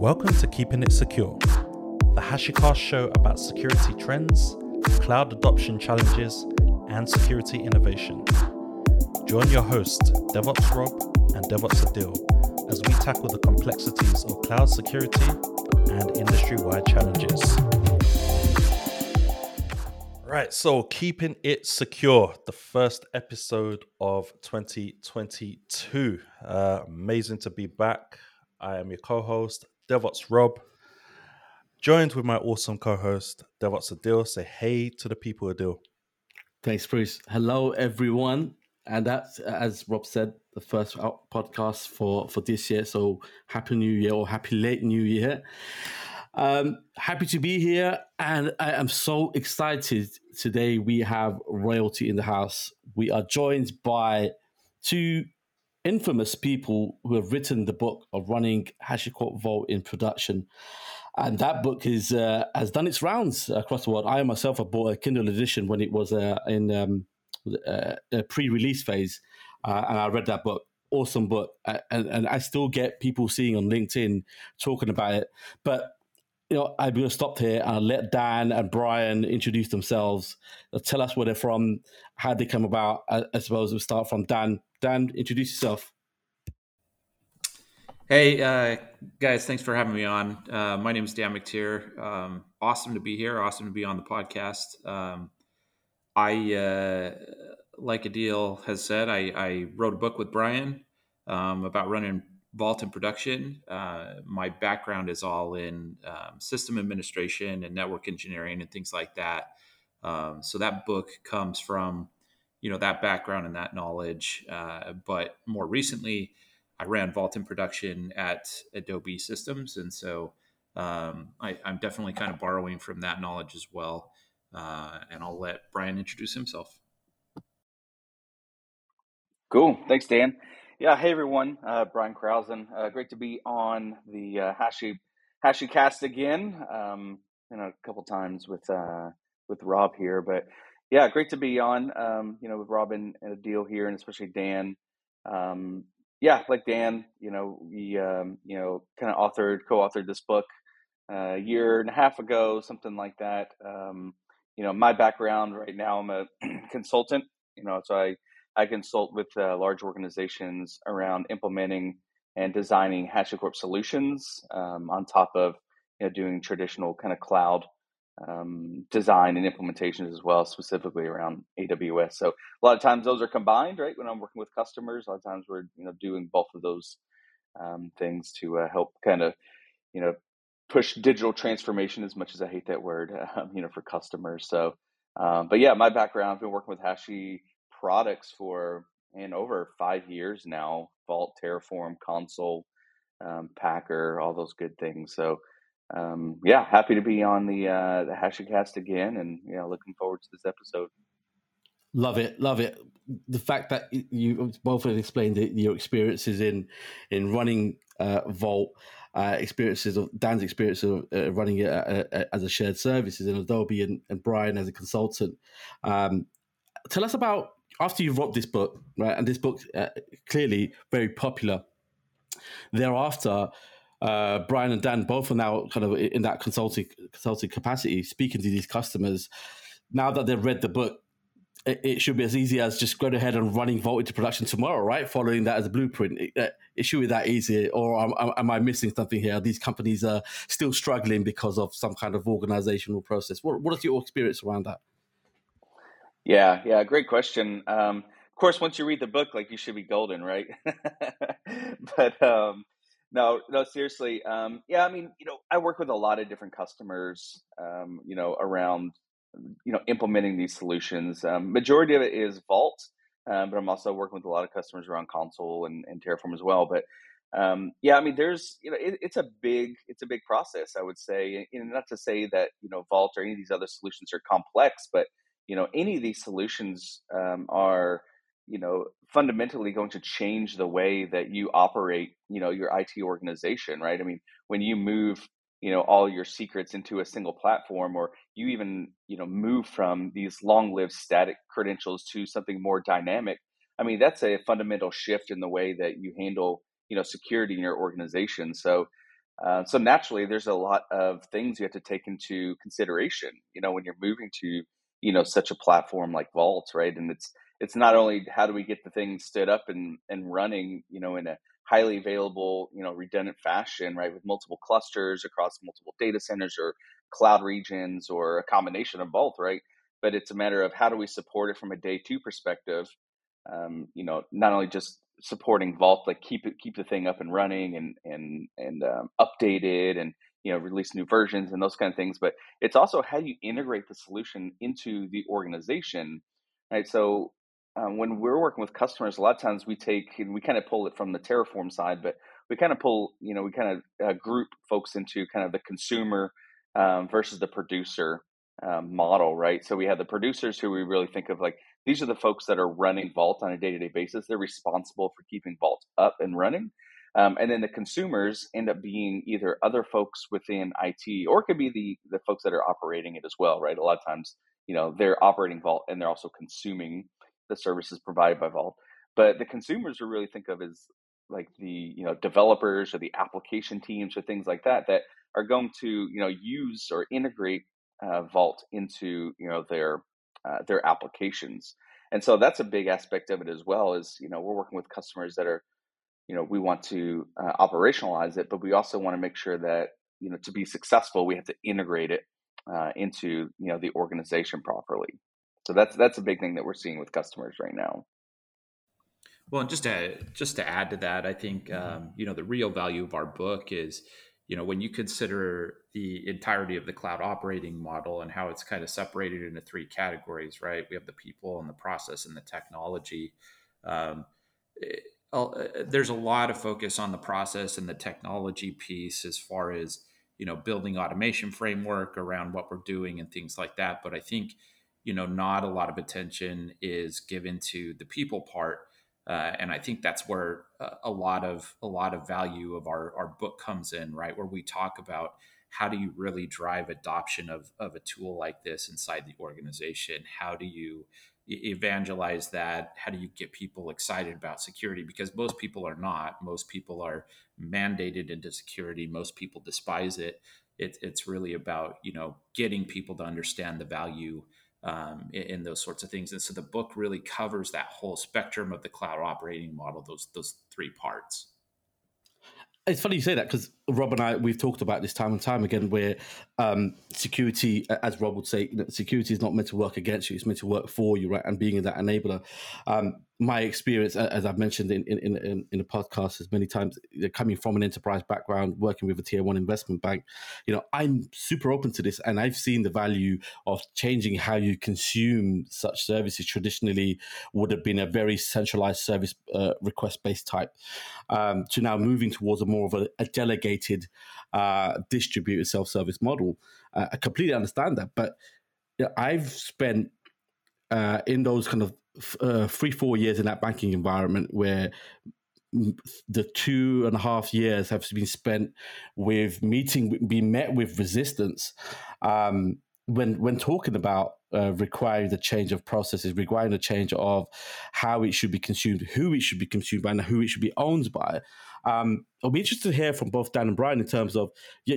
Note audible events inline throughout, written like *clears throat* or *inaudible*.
Welcome to Keeping It Secure, the HashiCast show about security trends, cloud adoption challenges, and security innovation. Join your hosts, DevOps Rob and DevOps Adil, as we tackle the complexities of cloud security and industry wide challenges. Right, so keeping it secure, the first episode of 2022. Uh, amazing to be back. I am your co host, DevOps Rob, joined with my awesome co host, DevOps Adil. Say hey to the people, Adil. Thanks, Bruce. Hello, everyone. And that's, as Rob said, the first podcast for, for this year. So happy new year or happy late new year. Um, happy to be here, and I am so excited. Today we have royalty in the house. We are joined by two infamous people who have written the book of running HashiCorp Vault in production. And that book is uh, has done its rounds across the world. I myself have bought a Kindle edition when it was uh, in um, uh, a pre-release phase, uh, and I read that book. Awesome book, and, and I still get people seeing on LinkedIn talking about it. But you know, I'm going to stop here and let Dan and Brian introduce themselves. Tell us where they're from, how they come about. I, I suppose we'll start from Dan. Dan, introduce yourself. Hey, uh, guys, thanks for having me on. Uh, my name is Dan McTeer. Um, awesome to be here. Awesome to be on the podcast. Um, I, uh, like Adil has said, I, I, wrote a book with Brian um, about running Vault in production. Uh, my background is all in um, system administration and network engineering and things like that. Um, so that book comes from, you know, that background and that knowledge. Uh, but more recently, I ran Vault in production at Adobe Systems, and so um, I, am definitely kind of borrowing from that knowledge as well. Uh, and I'll let Brian introduce himself. Cool. Thanks, Dan. Yeah, hey everyone, uh, Brian Krausen. Uh, great to be on the uh, Hashi Hashi Cast again. Um, you know, a couple times with uh, with Rob here, but yeah, great to be on. Um, you know, with Rob and, and Adil here, and especially Dan. Um, yeah, like Dan, you know, we um, you know kind of authored, co-authored this book uh, a year and a half ago, something like that. Um, you know, my background right now, I'm a *clears throat* consultant. You know, so I I consult with uh, large organizations around implementing and designing HashiCorp solutions um, on top of you know, doing traditional kind of cloud um, design and implementations as well, specifically around AWS. So a lot of times those are combined, right? When I'm working with customers, a lot of times we're you know doing both of those um, things to uh, help kind of you know push digital transformation as much as I hate that word, *laughs* um, you know, for customers. So, um, but yeah, my background, I've been working with Hashi products for in over five years now Vault, Terraform, Consul, um, Packer, all those good things. So, um, yeah, happy to be on the uh, the HashiCast again, and know, looking forward to this episode. Love it, love it. The fact that you both have explained your experiences in in running uh, Vault, uh, experiences of Dan's experience of uh, running it uh, uh, as a shared services in Adobe, and, and Brian as a consultant. Um, tell us about after you wrote this book, right, and this book uh, clearly very popular. Thereafter, uh, Brian and Dan both are now kind of in that consulting consulting capacity, speaking to these customers. Now that they've read the book, it, it, should be as easy as just going ahead and running Vault into production tomorrow, right? Following that as a blueprint. It, uh, it should be that easy. Or am, am, I missing something here? These companies are still struggling because of some kind of organizational process. What, what is your experience around that? Yeah, yeah, great question. Um, of course, once you read the book, like you should be golden, right? *laughs* but um, no, no, seriously. Um, yeah, I mean, you know, I work with a lot of different customers, um, you know, around, you know, implementing these solutions. Um, majority of it is Vault, um, but I'm also working with a lot of customers around Consul and, and Terraform as well. But um, yeah, I mean, there's, you know, it, it's a big, it's a big process, I would say. And not to say that you know Vault or any of these other solutions are complex, but you know any of these solutions um, are you know fundamentally going to change the way that you operate you know your IT organization right I mean when you move you know all your secrets into a single platform or you even you know move from these long-lived static credentials to something more dynamic I mean that's a fundamental shift in the way that you handle you know security in your organization so Uh, so naturally, there's a lot of things you have to take into consideration. You know, when you're moving to you know such a platform like Vault, right? And it's it's not only how do we get the thing stood up and and running, you know, in a highly available, you know, redundant fashion, right, with multiple clusters across multiple data centers or cloud regions or a combination of both, right? But it's a matter of how do we support it from a day two perspective. Um, you know, not only just supporting Vault, like keep it keep the thing up and running and and and um, updated and you know release new versions and those kind of things, but it's also how do you integrate the solution into the organization, right? So um, when we're working with customers, a lot of times we take and we kind of pull it from the Terraform side, but we kind of pull, you know, we kind of uh, group folks into kind of the consumer um, versus the producer um, model, right? So we have the producers who we really think of like these are the folks that are running Vault on a day to day basis. They're responsible for keeping Vault up and running. Um, and then the consumers end up being either other folks within IT or it could be the, the folks that are operating it as well, right? A lot of times, you know, they're operating Vault and they're also consuming the services provided by Vault. But the consumers we really think of as like the you know developers or the application teams or things like that that are going to you know use or integrate uh, Vault into you know their uh, their applications. And so that's a big aspect of it as well. Is you know we're working with customers that are you know we want to uh, operationalize it, but we also want to make sure that you know to be successful we have to integrate it uh, into you know the organization properly. So that's that's a big thing that we're seeing with customers right now. Well, and just to just to add to that, I think mm-hmm. um, you know the real value of our book is you know when you consider the entirety of the cloud operating model and how it's kind of separated into three categories, right? We have the people and the process and the technology. Um, it, uh, there's a lot of focus on the process and the technology piece as far as you know building automation framework around what we're doing and things like that. But I think you know not a lot of attention is given to the people part uh, and I think that's where uh, a lot of a lot of value of our our book comes in, right? Where we talk about how do you really drive adoption of of a tool like this inside the organization? How do you evangelize that? How do you get people excited about security? Because most people are not. Most people are mandated into security. Most people despise it. it it's really about you know getting people to understand the value um, in, in, those sorts of things. And so the book really covers that whole spectrum of the cloud operating model, those those three parts. It's funny you say that because Rob and I we've talked about this time and time again, where um, security, as Rob would say, security is not meant to work against you; it's meant to work for you, right? And being that enabler. Um, my experience, as I've mentioned in in in, in the podcast as many times, coming from an enterprise background, working with a tier one investment bank, you know, I'm super open to this, and I've seen the value of changing how you consume such services. Traditionally, would have been a very centralized service uh, request based type, um, to now moving towards a more of a, a delegated, uh, distributed self service model. Uh, I completely understand that, but you know, I've spent uh, in those kind of uh, three four years in that banking environment where the two and a half years have been spent with meeting being met with resistance um, when when talking about uh, requiring the change of processes, requiring the change of how it should be consumed, who it should be consumed by, and who it should be owned by. Um, I'll be interested to hear from both Dan and Brian in terms of yeah,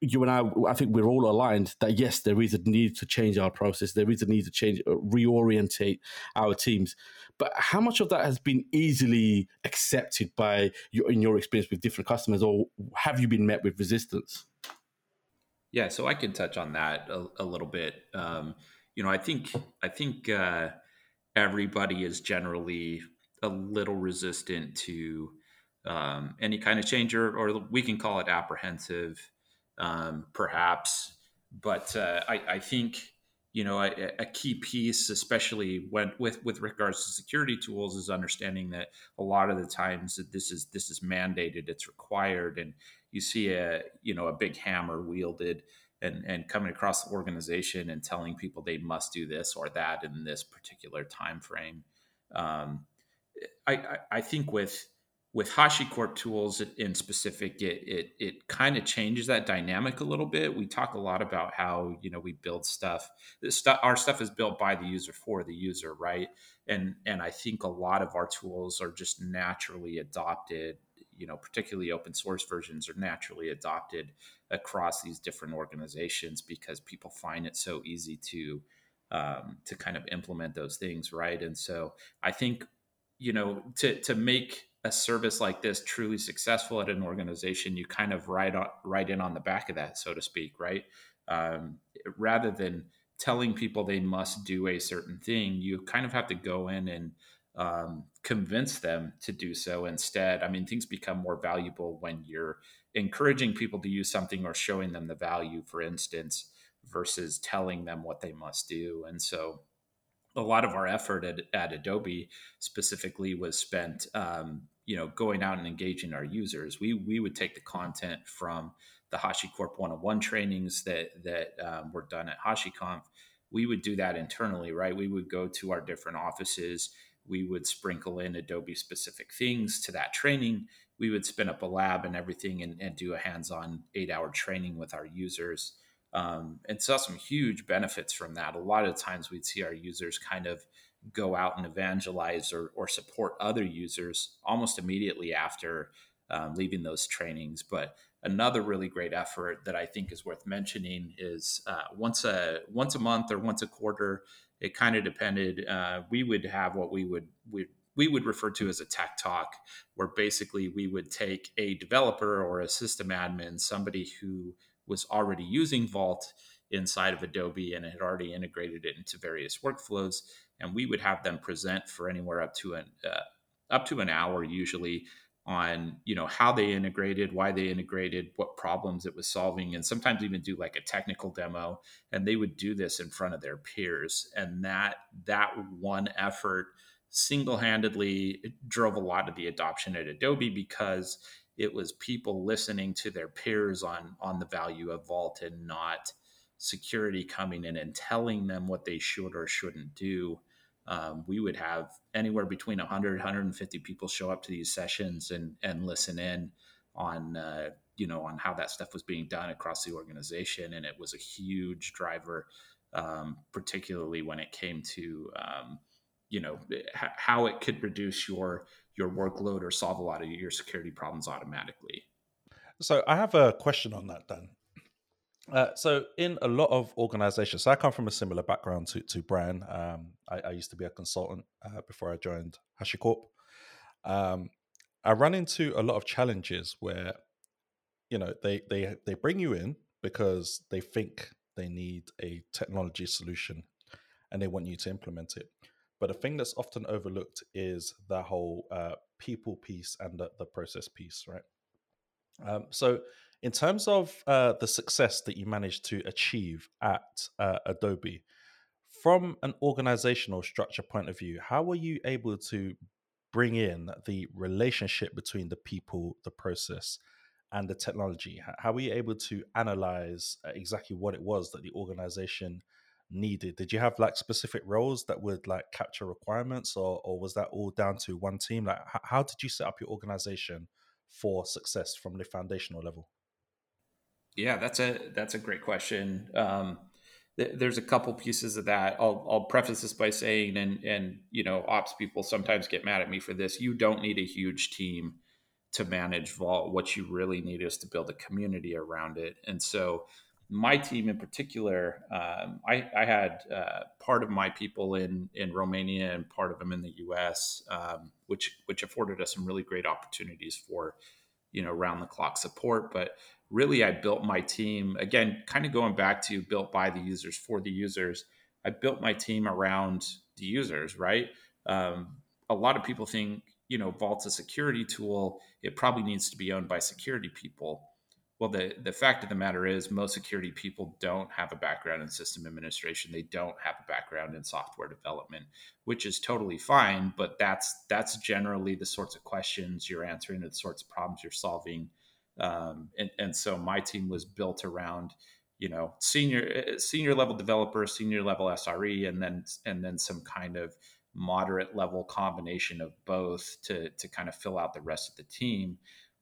you and I. I think we're all aligned that yes, there is a need to change our process. There is a need to change, uh, reorientate our teams. But how much of that has been easily accepted by your, in your experience with different customers, or have you been met with resistance? Yeah, so I can touch on that a, a little bit. Um, you know, I think I think uh, everybody is generally a little resistant to um, any kind of change, or, or, we can call it apprehensive, um, perhaps. But uh, I, I, think you know a, a, key piece, especially when with with regards to security tools, is understanding that a lot of the times that this is this is mandated, it's required, and you see a you know a big hammer wielded and and coming across the organization and telling people they must do this or that in this particular time frame. Um, I, I, I think with with HashiCorp tools in specific, it it, it kind of changes that dynamic a little bit. We talk a lot about how you know we build stuff. Stuff, our stuff is built by the user for the user, right? And and I think a lot of our tools are just naturally adopted, you know, particularly open source versions are naturally adopted across these different organizations because people find it so easy to um, to kind of implement those things, right? And so I think, you know, to to make a service like this truly successful at an organization, you kind of ride on, right in on the back of that, so to speak, right? Um, rather than telling people they must do a certain thing, you kind of have to go in and um, convince them to do so instead. I mean, things become more valuable when you're encouraging people to use something or showing them the value, for instance, versus telling them what they must do. And so, a lot of our effort at, at Adobe specifically was spent, um, you know, going out and engaging our users. We we would take the content from the HashiCorp 101 trainings that that um, were done at HashiConf. We would do that internally, right? We would go to our different offices. We would sprinkle in Adobe specific things to that training. We would spin up a lab and everything and, and do a hands on eight hour training with our users um, and saw some huge benefits from that. A lot of times we'd see our users kind of go out and evangelize or, or support other users almost immediately after um, leaving those trainings. But another really great effort that I think is worth mentioning is uh, once a once a month or once a quarter. It kind of depended. Uh, we would have what we would we we would refer to as a tech talk, where basically we would take a developer or a system admin, somebody who was already using Vault inside of Adobe and had already integrated it into various workflows, and we would have them present for anywhere up to an uh, up to an hour usually on you know how they integrated why they integrated what problems it was solving and sometimes even do like a technical demo and they would do this in front of their peers and that that one effort single-handedly drove a lot of the adoption at adobe because it was people listening to their peers on on the value of vault and not security coming in and telling them what they should or shouldn't do um, we would have anywhere between 100 150 people show up to these sessions and and listen in on uh, you know on how that stuff was being done across the organization and it was a huge driver um, particularly when it came to um, you know how it could reduce your your workload or solve a lot of your security problems automatically. So I have a question on that, Dan. Uh, so in a lot of organizations, so I come from a similar background to, to Brian. Um, I, I, used to be a consultant uh, before I joined HashiCorp. Um, I run into a lot of challenges where, you know, they, they, they bring you in because they think they need a technology solution and they want you to implement it. But the thing that's often overlooked is the whole uh, people piece and the, the process piece, right? Um, so, in terms of uh, the success that you managed to achieve at uh, Adobe, from an organizational structure point of view, how were you able to bring in the relationship between the people, the process, and the technology? How were you able to analyze uh, exactly what it was that the organization needed? Did you have like specific roles that would like capture requirements, or or was that all down to one team? Like, how did you set up your organization for success from the foundational level? Yeah, that's a that's a great question. Um, th- there's a couple pieces of that. I'll I'll preface this by saying, and and you know, ops people sometimes get mad at me for this. You don't need a huge team to manage Vault. What you really need is to build a community around it, and so my team in particular, um, I, I, had uh, part of my people in in Romania and part of them in the U.S., um, which which afforded us some really great opportunities for you know round the clock support. But really, I built my team again, kind of going back to built by the users for the users. I built my team around the users, right? Um, a lot of people think you know Vault's a security tool; it probably needs to be owned by security people well, the, the fact of the matter is, most security people don't have a background in system administration. They don't have a background in software development, which is totally fine. But that's that's generally the sorts of questions you're answering, the sorts of problems you're solving. Um, and, and so my team was built around, you know, senior uh, senior level developer, senior level SRE, and then and then some kind of moderate level combination of both to to kind of fill out the rest of the team.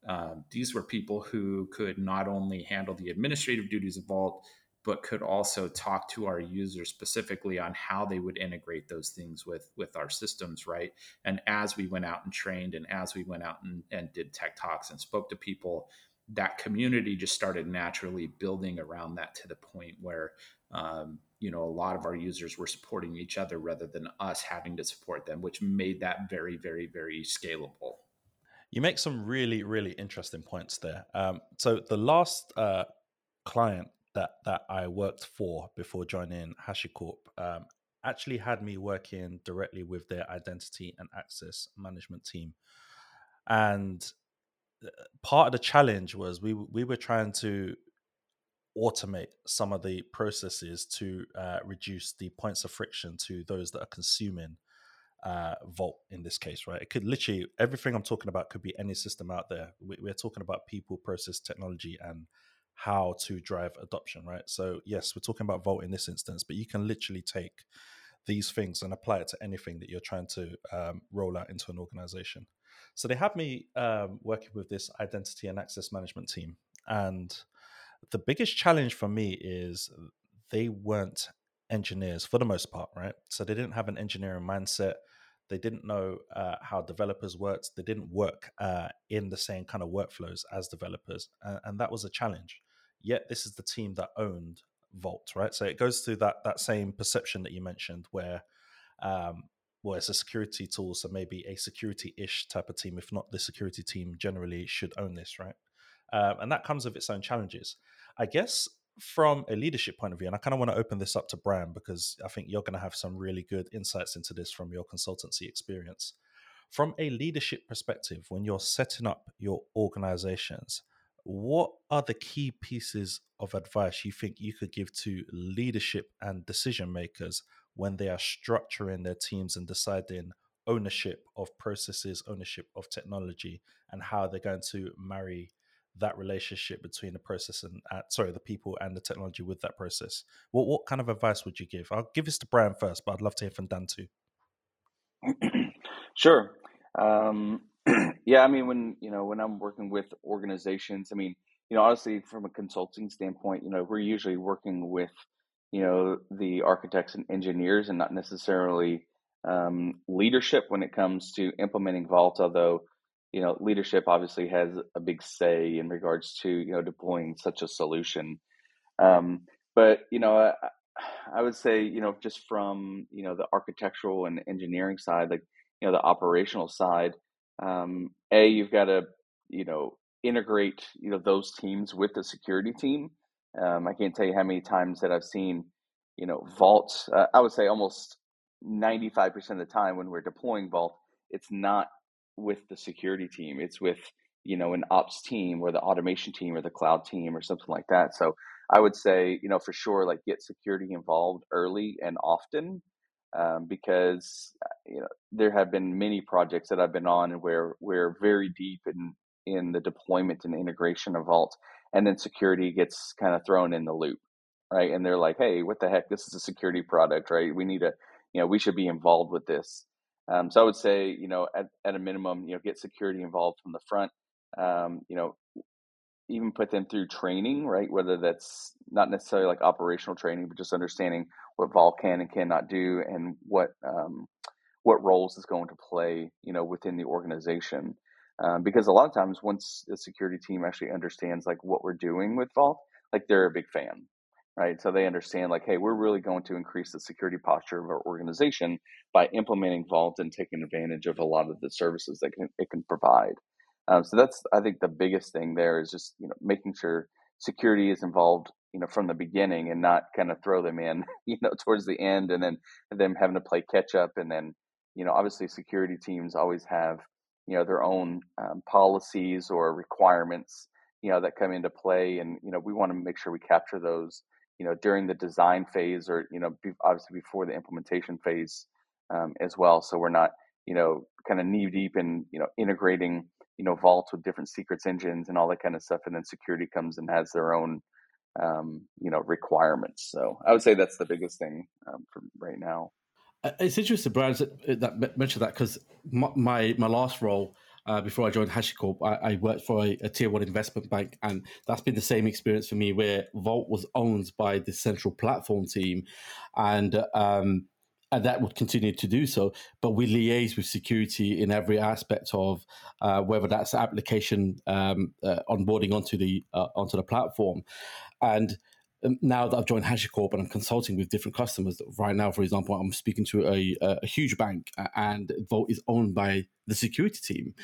Um, these were people who could not only handle the administrative duties of Vault, but could also talk to our users specifically on how they would integrate those things with with our systems right and as we went out and trained and as we went out and, and did tech talks and spoke to people that community just started naturally building around that to the point where um, you know a lot of our users were supporting each other rather than us having to support them which made that very very very scalable. You make some really really interesting points there. Um, so the last uh, client that that i worked for before joining hashicorp um, actually had me working directly with their identity and access management team. And part of the challenge was we we were trying to automate some of the processes to uh, reduce the points of friction to those that are consuming uh, Vault in this case, right? It could literally everything I'm talking about could be any system out there. We, we're talking about people, process, technology, and how to drive adoption, right? So yes, we're talking about Vault in this instance, but you can literally take these things and apply it to anything that you're trying to um, roll out into an organization. So they had me um, working with this identity and access management team, and the biggest challenge for me is they weren't engineers for the most part, right? So they didn't have an engineering mindset. They didn't know uh, how developers worked. They didn't work uh, in the same kind of workflows as developers, and, and that was a challenge. Yet this is the team that owned Vault, right? So it goes through that that same perception that you mentioned, where um, well, it's a security tool, so maybe a security-ish type of team, if not the security team, generally should own this, right? Um, and that comes with its own challenges. I guess from a leadership point of view, and I kind of want to open this up to Brian because I think you're going to have some really good insights into this from your consultancy experience. From a leadership perspective, when you're setting up your organizations, what are the key pieces of advice you think you could give to leadership and decision makers when they are structuring their teams and deciding ownership of processes, ownership of technology, and how they're going to marry that relationship between the process and uh, sorry the people and the technology with that process. What what kind of advice would you give? I'll give this to brian first but i'd love to hear from dan too. *clears throat* Sure. Um, *clears throat* yeah i mean when you know when i'm working with organizations i mean you know honestly from a consulting standpoint you know we're usually working with you know the architects and engineers and not necessarily um, leadership when it comes to implementing vault although you know, leadership obviously has a big say in regards to you know deploying such a solution. Um, but you know, I, I, would say you know just from you know the architectural and engineering side, like you know the operational side, um, a you've got to you know integrate you know those teams with the security team. Um, I can't tell you how many times that I've seen you know Vault. Uh, I would say almost ninety five percent of the time when we're deploying Vault, it's not with the security team. It's with you know an ops team or the automation team or the cloud team or something like that. So I would say you know for sure like get security involved early and often um, because uh, you know there have been many projects that I've been on where we're very deep in in the deployment and integration of Vault, and then security gets kind of thrown in the loop, right? And they're like, hey, what the heck? This is a security product, right? We need to you know we should be involved with this um, so I would say, you know, at, at a minimum, you know, get security involved from the front. Um, you know, even put them through training, right? Whether that's not necessarily like operational training, but just understanding what Vault can and cannot do, and what um, what roles is going to play, you know, within the organization. Um, because a lot of times, once the security team actually understands like what we're doing with Vault, like they're a big fan, right? So they understand like, hey, we're really going to increase the security posture of our organization by implementing Vault and taking advantage of a lot of the services that can, it can provide. Um, so that's I think the biggest thing there is just you know making sure security is involved you know from the beginning and not kind of throw them in *laughs* you know towards the end and then them having to play catch up and then you know obviously security teams always have you know their own um, policies or requirements you know that come into play and you know we want to make sure we capture those you know during the design phase or you know be, obviously before the implementation phase um, as well. So we're not you know kind of knee deep in you know integrating you know vaults with different secrets engines and all that kind of stuff and then security comes and has their own um, you know requirements. So i would say that's the biggest thing um, for right now it's interesting brian that mentioned that because my, my, my last role uh, before I joined HashiCorp, I, I worked for a, a, tier one investment bank, and that's been the same experience for me, where Vault was owned by the central platform team, and um, and that would continue to do so. But we liaise with security in every aspect of uh, whether that's application um, uh, onboarding onto the uh, onto the platform, and now that I've joined HashiCorp and I'm consulting with different customers, right now, for example, I'm speaking to a, a huge bank and Vault is owned by the security team.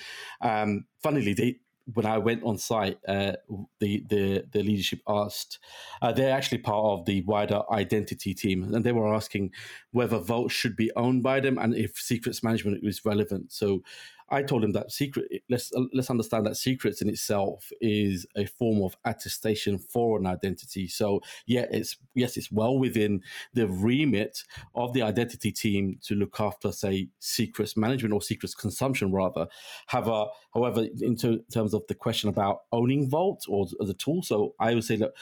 Um, funnily, they when I went on site, uh, the, the the leadership asked, uh, they're actually part of the wider identity team, and they were asking whether Vault should be owned by them and if secrets management is relevant. So I told him that secret. Let's uh, let's understand that secrets in itself is a form of attestation for an identity. So yeah, it's yes, it's well within the remit of the identity team to look after, say, secrets management or secrets consumption, rather. However, however, in terms of the question about owning Vault or the tool, so I would say that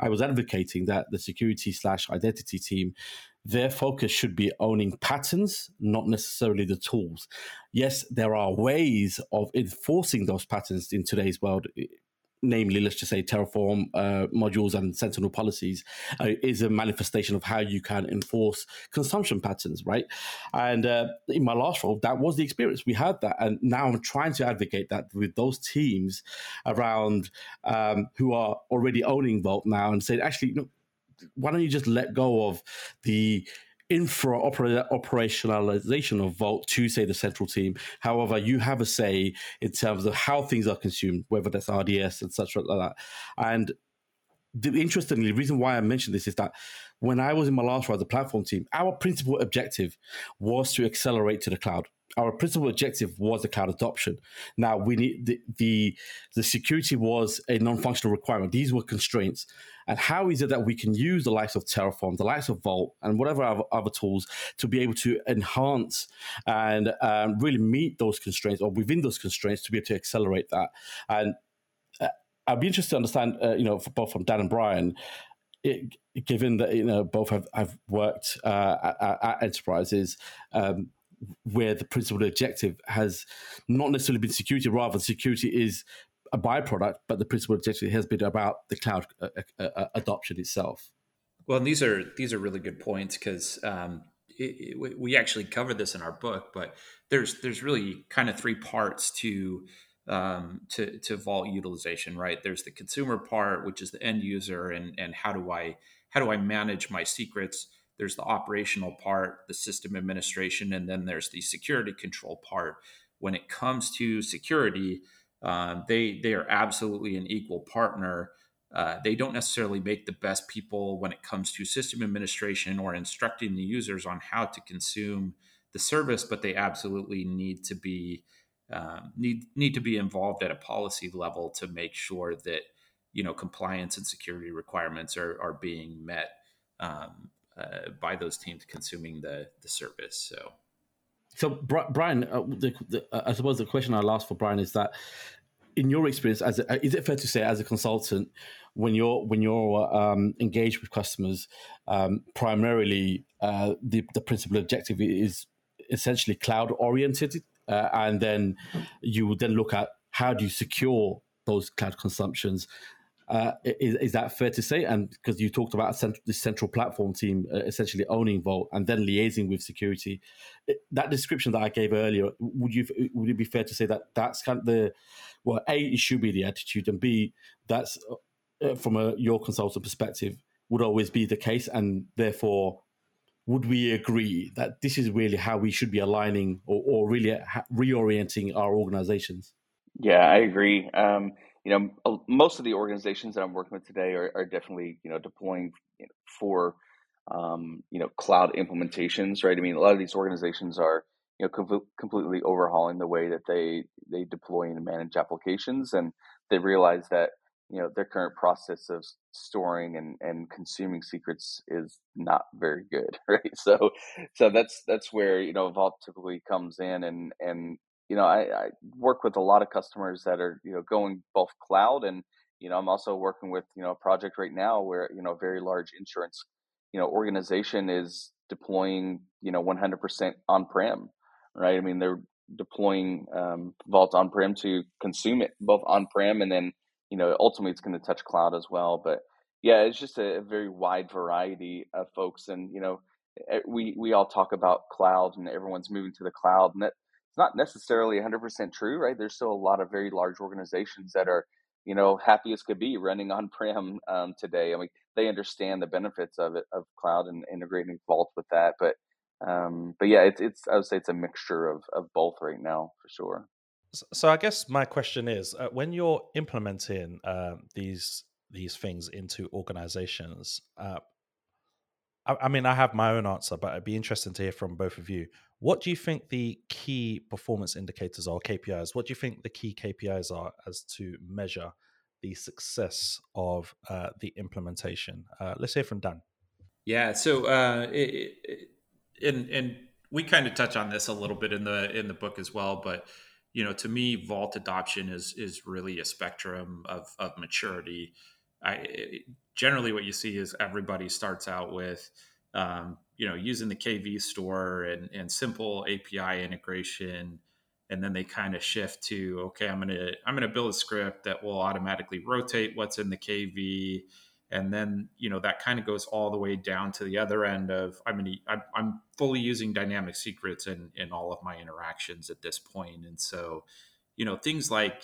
I was advocating that the security slash identity team their focus should be owning patterns, not necessarily the tools. Yes, there are ways of enforcing those patterns in today's world. Namely, let's just say Terraform uh, modules and Sentinel policies uh, is a manifestation of how you can enforce consumption patterns, right? And uh, in my last role, that was the experience. We had that, and now I'm trying to advocate that with those teams around um, who are already owning Vault now, and say, actually, why don't you just let go of the infra operationalization of Vault to say the central team. However, you have a say in terms of how things are consumed, whether that's RDS, etc. like that. And the, interestingly, the reason why I mentioned this is that when I was in my last role as a platform team, our principal objective was to accelerate to the cloud our principal objective was the cloud adoption. Now we need the the, the security was a non-functional requirement. These were constraints. And how is it that we can use the likes of Terraform, the likes of Vault, and whatever other, other tools to be able to enhance and um, really meet those constraints, or within those constraints, to be able to accelerate that? And uh, I'd be interested to understand, uh, you know, both from Dan and Brian, it, given that you know both have, have worked uh, at, at, enterprises. Um, where the principal objective has not necessarily been security, rather security is a byproduct, but the principal objective has been about the cloud uh, uh, uh adoption itself. Well, these are these are really good points because um, we actually cover this in our book, but there's there's really kind of three parts to um, to to vault utilization, right? There's the consumer part, which is the end user, and and how do I how do I manage my secrets? There's the operational part, the system administration, and then there's the security control part. When it comes to security, um, they they are absolutely an equal partner. Uh, they don't necessarily make the best people when it comes to system administration or instructing the users on how to consume the service, but they absolutely need to be um, need need to be involved at a policy level to make sure that you know compliance and security requirements are are being met. Um, uh, by those teams consuming the the service. So, so Brian, uh, the, the, uh, I suppose the question I'll ask for Brian is that, in your experience, as a, is it fair to say, as a consultant, when you're when you're um, engaged with customers, um, primarily uh, the the principal objective is essentially cloud oriented, uh, and then you would then look at how do you secure those cloud consumptions uh, is, is, that fair to say? And because you talked about cent- the central platform team uh, essentially owning Vault and then liaising with security, it, that description that I gave earlier, would you would it be fair to say that that's kind of the well, a it should be the attitude, and b that's uh, from a your consultant perspective would always be the case, and therefore would we agree that this is really how we should be aligning or, or really reorienting our organizations? Yeah, I agree. Um, you know, most of the organizations that I'm working with today are, are definitely, you know, deploying for, um, you know, cloud implementations, right? I mean, a lot of these organizations are, you know, com- completely overhauling the way that they they deploy and manage applications, and they realize that you know their current process of storing and, and consuming secrets is not very good, *laughs* right? So, so that's that's where you know Vault typically comes in and and you know, I, I work with a lot of customers that are, you know, going both cloud and, you know, I'm also working with, you know, a project right now where, you know, a very large insurance, you know, organization is deploying, you know, 100% on-prem, right? I mean, they're deploying um, Vault on prem to consume it both on prem and then you know ultimately it's going to touch cloud as well. But yeah, it's just a, a very wide variety of folks, and you know we we all talk about cloud and everyone's moving to the cloud, and that it's not necessarily 100% true, right? There's still a lot of very large organizations that are you know happy as could be running *laughs* on prem um, today. I mean, they understand the benefits of it of cloud and integrating Vault with that, but um, but yeah, it's it's I would say it's a mixture of of both right now for sure. So I guess my question is, uh, when you're implementing uh, these these things into organizations, uh, I, I, mean, I have my own answer, but it'd be interesting to hear from both of you. What do you think the key performance indicators are, KPIs? What do you think the key KPIs are as to measure the success of uh, the implementation? Uh, let's hear from Dan. Yeah, so uh, and and we kind of touch on this a little bit in the in the book as well, but you know, to me, Vault adoption is is really a spectrum of of maturity. I generally what you see is everybody starts out with um, you know using the KV store and and simple API integration, and then they kind of shift to okay, I'm gonna I'm gonna build a script that will automatically rotate what's in the KV and then you know that kind of goes all the way down to the other end of i mean i'm fully using dynamic secrets in in all of my interactions at this point. And so you know things like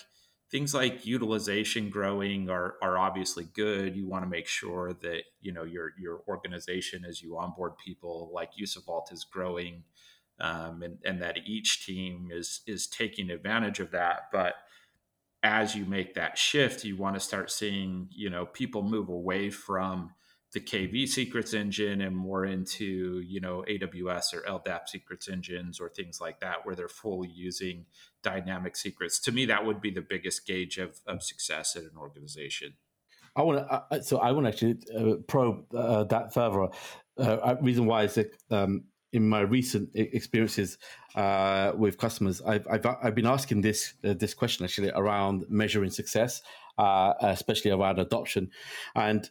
things like utilization growing are are obviously good. You want to make sure that you know your your organization as you onboard people like use vault is growing um, and and that each team is is taking advantage of that. But as you make that shift, you want to start seeing, you know, people move away from the KV secrets engine and more into, you know, AWS or LDAP secrets engines or things like that, where they're fully using dynamic secrets. To me, that would be the biggest gauge of, of success at an organization. I want to, so I want to actually uh, probe uh, that further. Uh, reason why is that um, in my recent experiences uh, with customers, I've, I've, I've been asking this uh, this question actually around measuring success, uh, especially around adoption, and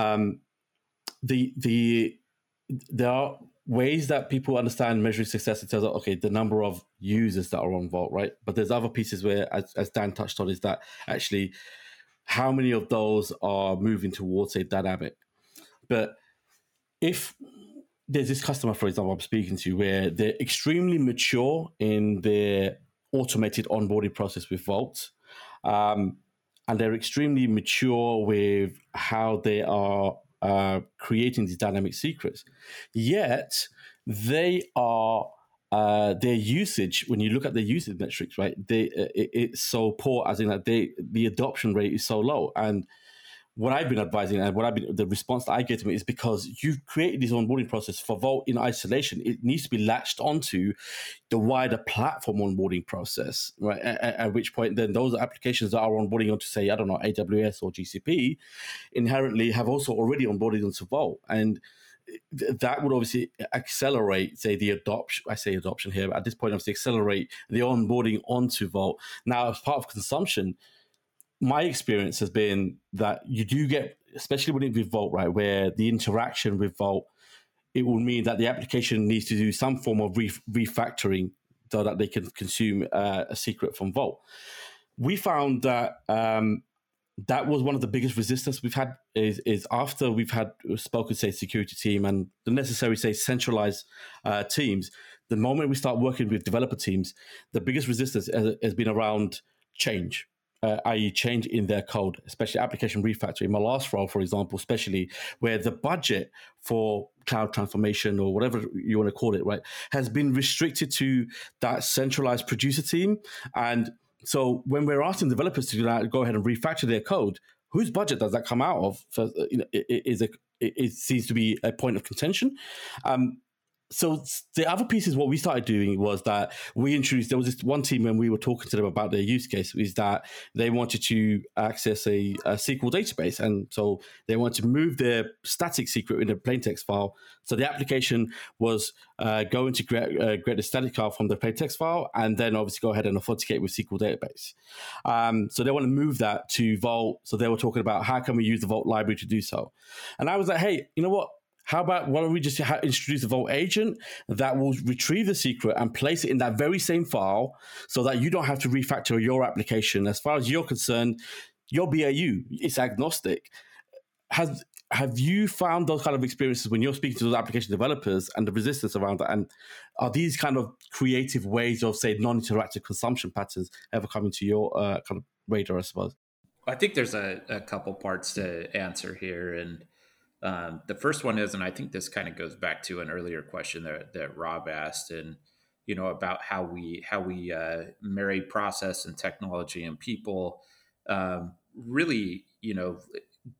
um, the the there are ways that people understand measuring success in terms of okay the number of users that are on Vault, right? But there's other pieces where, as, as Dan touched on, is that actually how many of those are moving towards a dynamic, but if there's this customer, for example, I'm speaking to where they're extremely mature in their automated onboarding process with Vault. Um, and they're extremely mature with how they are uh, creating these dynamic secrets. Yet they are uh, their usage. When you look at their usage metrics, right, they uh, it, it's so poor. As in that they the adoption rate is so low, and what I've been advising and what I've been the response that I get to it is because you've created this onboarding process for Vault in isolation. It needs to be latched onto the wider platform onboarding process, right? At, at which point, then those applications that are onboarding onto, say, I don't know, AWS or GCP, inherently have also already onboarded onto Vault, and that would obviously accelerate, say, the adoption. I say adoption here, but at this point, obviously accelerate the onboarding onto Vault. Now, as part of consumption my experience has been that you do get, especially when it with Vault, right, where the interaction with Vault, it will mean that the application needs to do some form of re- refactoring so that they can consume uh, a secret from Vault. We found that um, that was one of the biggest resistance we've had is, is after we've had spoken say security team and the necessary say centralized uh, teams the moment we start working with developer teams the biggest resistance has, has been around change uh, i.e., change in their code, especially application refactoring. My last role, for example, especially where the budget for cloud transformation or whatever you want to call it, right, has been restricted to that centralized producer team. And so when we're asking developers to do that, go ahead and refactor their code, whose budget does that come out of? For, you know, it, it, is a, it, it seems to be a point of contention. Um, so the other piece is what we started doing was that we introduced there was this one team when we were talking to them about their use case is that they wanted to access a, a SQL database. And so they wanted to move their static secret in a plain text file. So the application was uh, going to create, uh, a static file from the plain text file and then obviously go ahead and authenticate with SQL database. Um, so they want to move that to Vault. So they were talking about how can we use the Vault library to do so. And I was like hey you know what how about why don't we just introduce a vault agent that will retrieve the secret and place it in that very same file so that you don't have to refactor your application. As far as you're concerned, your BAU is agnostic. Has have you found those kind of experiences when you're speaking to those application developers and the resistance around that? And are these kind of creative ways of, say, non-interactive consumption patterns ever coming to your uh, kind of radar? I suppose. I think there's a, a couple parts to answer here, and um, the first one is, and I think this kind of goes back to an earlier question that, that Rob asked, and you know about how we how we uh, marry process and technology and people. Um, really, you know,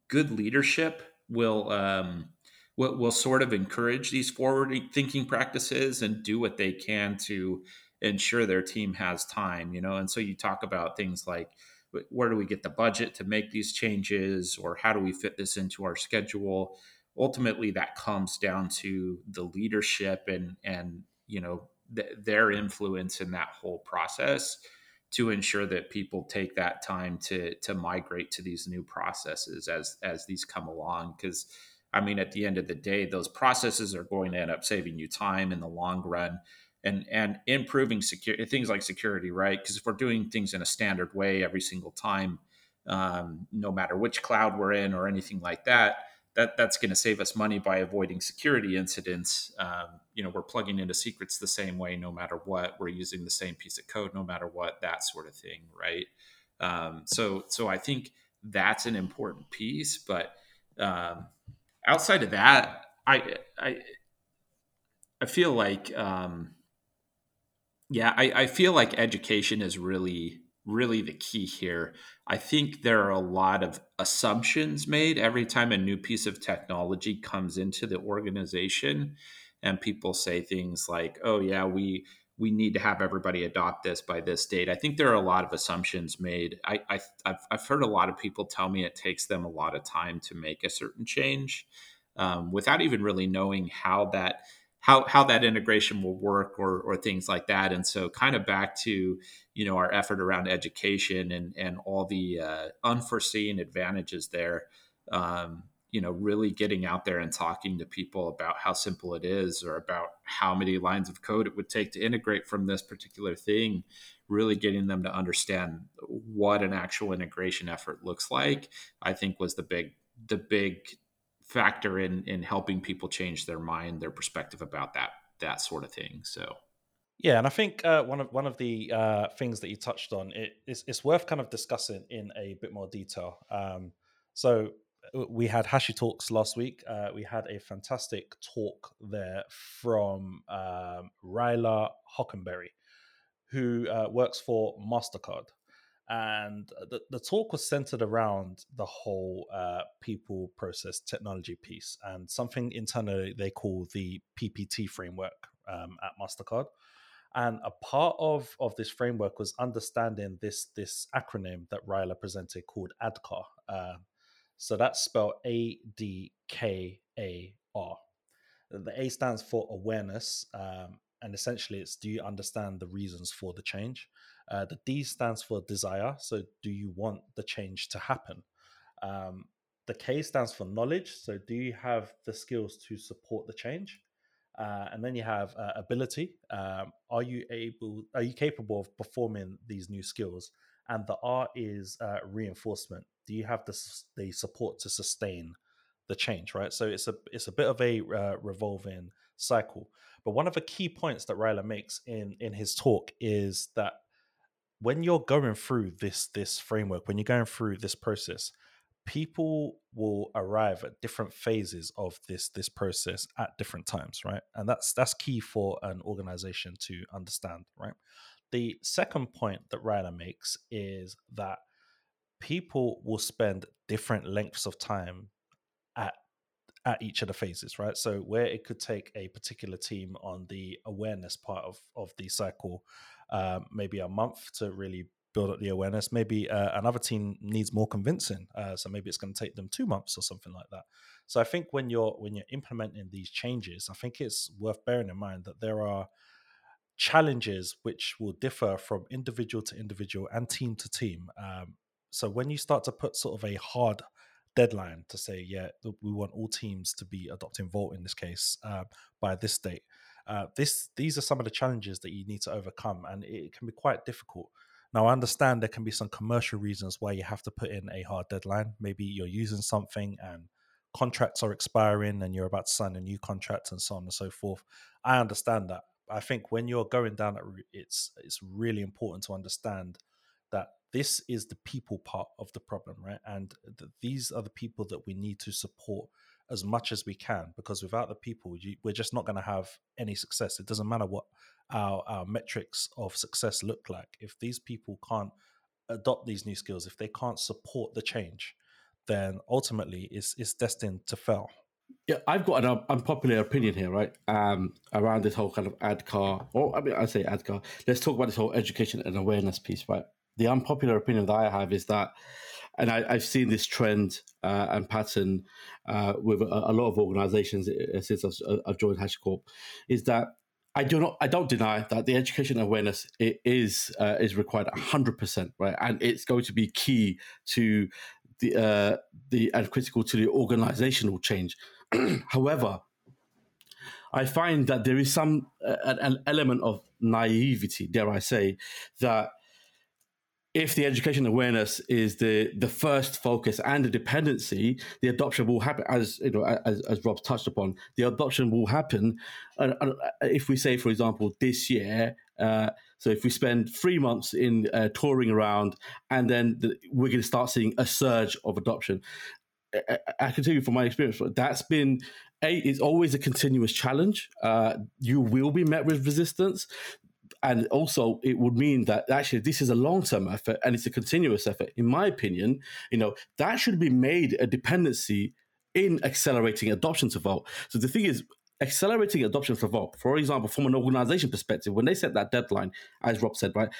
good leadership will um, will, will sort of encourage these forward thinking practices and do what they can to ensure their team has time. You know, and so you talk about things like where do we get the budget to make these changes or how do we fit this into our schedule? Ultimately that comes down to the leadership and and you know th- their influence in that whole process to ensure that people take that time to to migrate to these new processes as as these come along. Because i mean at the end of the day those processes are going to end up saving you time in the long run and and improving security things like security right because if we're doing things in a standard way every single time um, no matter which cloud we're in or anything like that that that's going to save us money by avoiding security incidents. Um, you know, we're plugging into secrets the same way, no matter what. We're using the same piece of code, no matter what. That sort of thing, right? Um, so, so I think that's an important piece. But um, outside of that, I I I feel like um, yeah, I, I feel like education is really really the key here. I think there are a lot of assumptions made every time a new piece of technology comes into the organization and people say things like, "Oh yeah, we we need to have everybody adopt this by this date." I think there are a lot of assumptions made. I, I have I've heard a lot of people tell me it takes them a lot of time to make a certain change um, without even really knowing how that how how that integration will work or or things like that. And so kind of back to you know our effort around education and and all the uh, unforeseen advantages there um, you know really getting out there and talking to people about how simple it is or about how many lines of code it would take to integrate from this particular thing really getting them to understand what an actual integration effort looks like i think was the big the big factor in in helping people change their mind, their perspective about that that sort of thing. So. Yeah, and I think uh, one of one of the uh, things that you touched on it, it's, it's worth kind of discussing in a bit more detail. Um, so uh, we had Hashi Talks last week. Uh, we had a fantastic talk there from um, Ryla Hockenberry, who uh, works for Mastercard and the, the talk was centered around the whole uh, people process technology piece and something internally they call the ppt framework um, at mastercard and a part of of this framework was understanding this this acronym that Ryla presented called ADKAR. Uh, so that's spelled A D K A R. The A stands for awareness, um, and essentially it's do you understand the reasons for the change uh, the D stands for desire. So, do you want the change to happen? Um, the K stands for knowledge. So, do you have the skills to support the change? Uh, and then you have uh, ability. Um, are you able? Are you capable of performing these new skills? And the R is uh, reinforcement. Do you have the the support to sustain the change? Right. So it's a it's a bit of a uh, revolving cycle. But one of the key points that Ryla makes in in his talk is that when you're going through this this framework when you're going through this process people will arrive at different phases of this this process at different times right and that's that's key for an organization to understand right the second point that Ryla makes is that people will spend different lengths of time at at each of the phases, right? So where it could take a particular team on the awareness part of of the cycle um, maybe a month to really build up the awareness. Maybe uh, another team needs more convincing, uh, so maybe it's going to take them two months or something like that. So I think when you're when you're implementing these changes, I think it's worth bearing in mind that there are challenges which will differ from individual to individual and team to team. Um, so when you start to put sort of a hard deadline to say, yeah, we want all teams to be adopting Vault in this case uh, by this date. Uh, this these are some of the challenges that you need to overcome, and it can be quite difficult. Now, I understand there can be some commercial reasons why you have to put in a hard deadline. Maybe you're using something and contracts are expiring and you're about to sign a new contract and so on and so forth. I understand that. I think when you're going down that route, it's it's really important to understand that this is the people part of the problem, right? And th- these are the people that we need to support as much as we can because without the people, you, we're just not going to have any success. It doesn't matter what our, our metrics of success look like. If these people can't adopt these new skills, if they can't support the change, then ultimately it's, it's destined to fail. Yeah, I've got an unpopular opinion here, right? Um, around this whole kind of ADKAR, or I mean, I say ADKAR. Let's talk about this whole education and awareness piece, right? The unpopular opinion that I have is that, and I, have seen this trend uh, and pattern uh, with a, a, lot of organizations uh, since I've, I've joined HashiCorp, is that I do not. I don't deny that the education awareness is uh, is required hundred percent, right? And it's going to be key to the uh, the and critical to the organizational change. *clears throat* However, I find that there is some uh, an element of naivety, dare I say, that if the education awareness is the the first focus and the dependency, the adoption will happen as you know as, as Rob touched upon. The adoption will happen uh, uh, if we say, for example, this year. Uh, so if we spend three months in uh, touring around, and then the, we're going to start seeing a surge of adoption. I, I, can tell you from my experience, that's been a. It's always a continuous challenge. Uh, you will be met with resistance and also it would mean that actually this is a long-term effort and it's a continuous effort in my opinion you know that should be made a dependency in accelerating adoption to Vault. So the thing is accelerating adoption for Vault for example from an organization perspective when they set that deadline as rob said right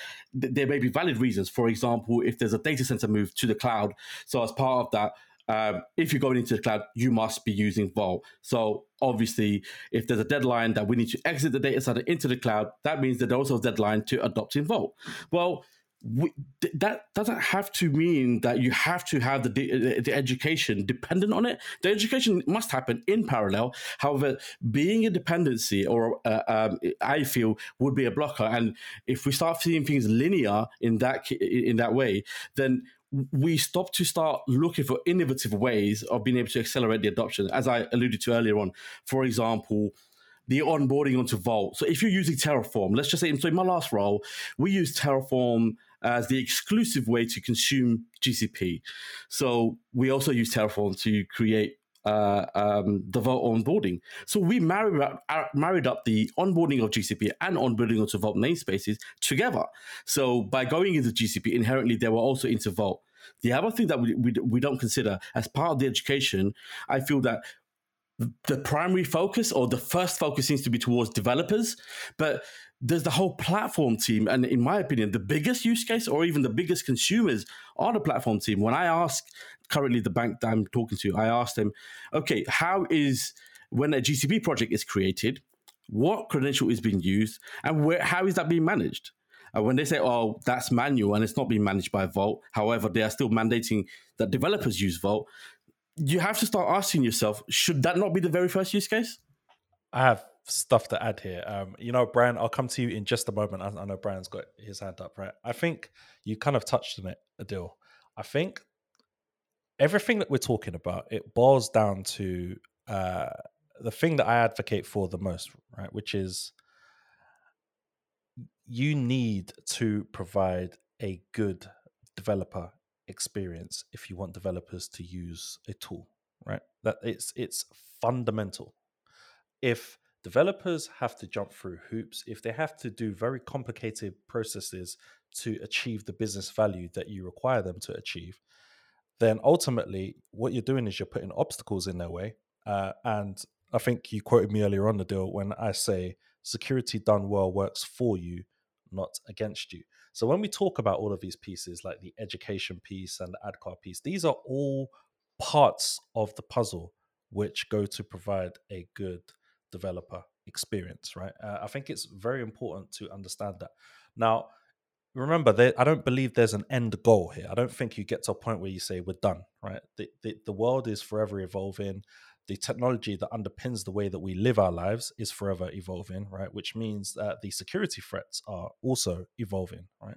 th- there may be valid reasons. For example if there's a data center move to the cloud so as part of that um, if you're going into the cloud, you must be using Vault. So obviously, if there's a deadline that we need to exit the data center into the cloud, that means that there's also a deadline to adopting Vault. Well, we, that doesn't have to mean that you have to have the, the education dependent on it. The education must happen in parallel. However, being a dependency, or uh, um, I feel, would be a blocker. And if we start seeing things linear in that in that way, then we stop to start looking for innovative ways of being able to accelerate the adoption. As I alluded to earlier on, for example, the onboarding onto Vault. So if you're using Terraform, let's just say, so in my last role, we use Terraform as the exclusive way to consume GCP. So we also use Terraform to create uh, um, the Vault onboarding. So we married up, uh, married up the onboarding of GCP and onboarding onto Vault namespaces together. So by going into GCP, inherently they were also into Vault. The other thing that we, we, we don't consider as part of the education, I feel that the primary focus or the first focus seems to be towards developers, but there's the whole platform team. And in my opinion, the biggest use case or even the biggest consumers are the platform team. When I ask currently the bank that I'm talking to, I asked them, okay, how is when a GCP project is created, what credential is being used and where, how is that being managed? And when they say, oh, that's manual and it's not being managed by Vault, however, they are still mandating that developers use Vault, you have to start asking yourself, should that not be the very first use case? I have stuff to add here. Um, you know, Brian, I'll come to you in just a moment. I, I know Brian's got his hand up, right? I think you kind of touched on it, Adil. I think everything that we're talking about, it boils down to uh, the thing that I advocate for the most, right? Which is you need to provide a good developer experience if you want developers to use a tool, right? That it's it's fundamental. If developers have to jump through hoops, if they have to do very complicated processes to achieve the business value that you require them to achieve, then ultimately what you're doing is you're putting obstacles in their way. Uh, and I think you quoted me earlier on Adil when I say security done well works for you, not against you. So when we talk about all of these pieces, like the education piece and the ADKAR piece, these are all parts of the puzzle which go to provide a good developer experience, right? Uh, I think it's very important to understand that. Now, remember that I don't believe there's an end goal here. I don't think you get to a point where you say we're done, right? The, the, the world is forever evolving. The technology that underpins the way that we live our lives is forever evolving, right? Which means that the security threats are also evolving, right?